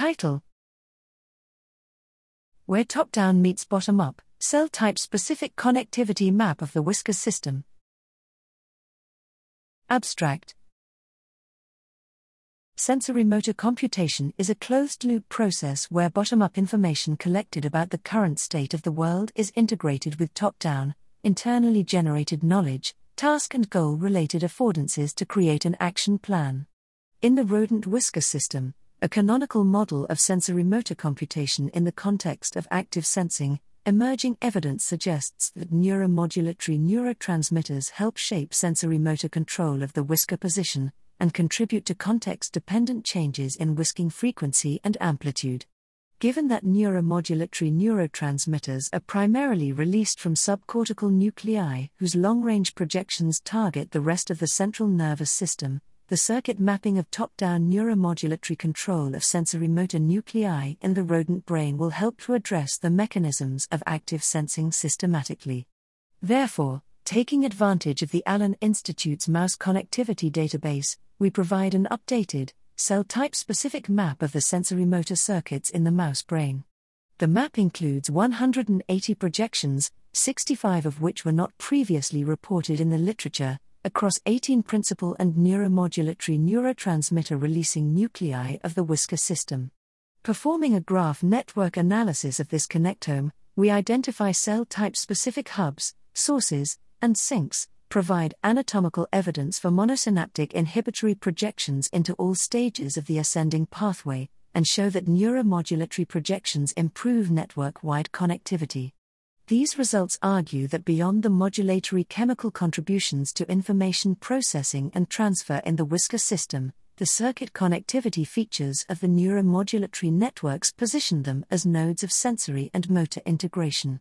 Title Where top down meets bottom up, cell type specific connectivity map of the Whisker system. Abstract Sensory motor computation is a closed loop process where bottom up information collected about the current state of the world is integrated with top down, internally generated knowledge, task and goal related affordances to create an action plan. In the rodent whisker system, a canonical model of sensory motor computation in the context of active sensing, emerging evidence suggests that neuromodulatory neurotransmitters help shape sensory motor control of the whisker position and contribute to context dependent changes in whisking frequency and amplitude. Given that neuromodulatory neurotransmitters are primarily released from subcortical nuclei whose long range projections target the rest of the central nervous system, the circuit mapping of top down neuromodulatory control of sensory motor nuclei in the rodent brain will help to address the mechanisms of active sensing systematically. Therefore, taking advantage of the Allen Institute's mouse connectivity database, we provide an updated, cell type specific map of the sensory motor circuits in the mouse brain. The map includes 180 projections, 65 of which were not previously reported in the literature, across 18 principal and neuromodulatory neurotransmitter releasing nuclei of the whisker system. Performing a graph network analysis of this connectome, we identify cell type specific hubs, sources, and sinks, provide anatomical evidence for monosynaptic inhibitory projections into all stages of the ascending pathway, and show that neuromodulatory projections improve network wide connectivity. These results argue that beyond the modulatory chemical contributions to information processing and transfer in the whisker system, the circuit connectivity features of the neuromodulatory networks position them as nodes of sensory and motor integration.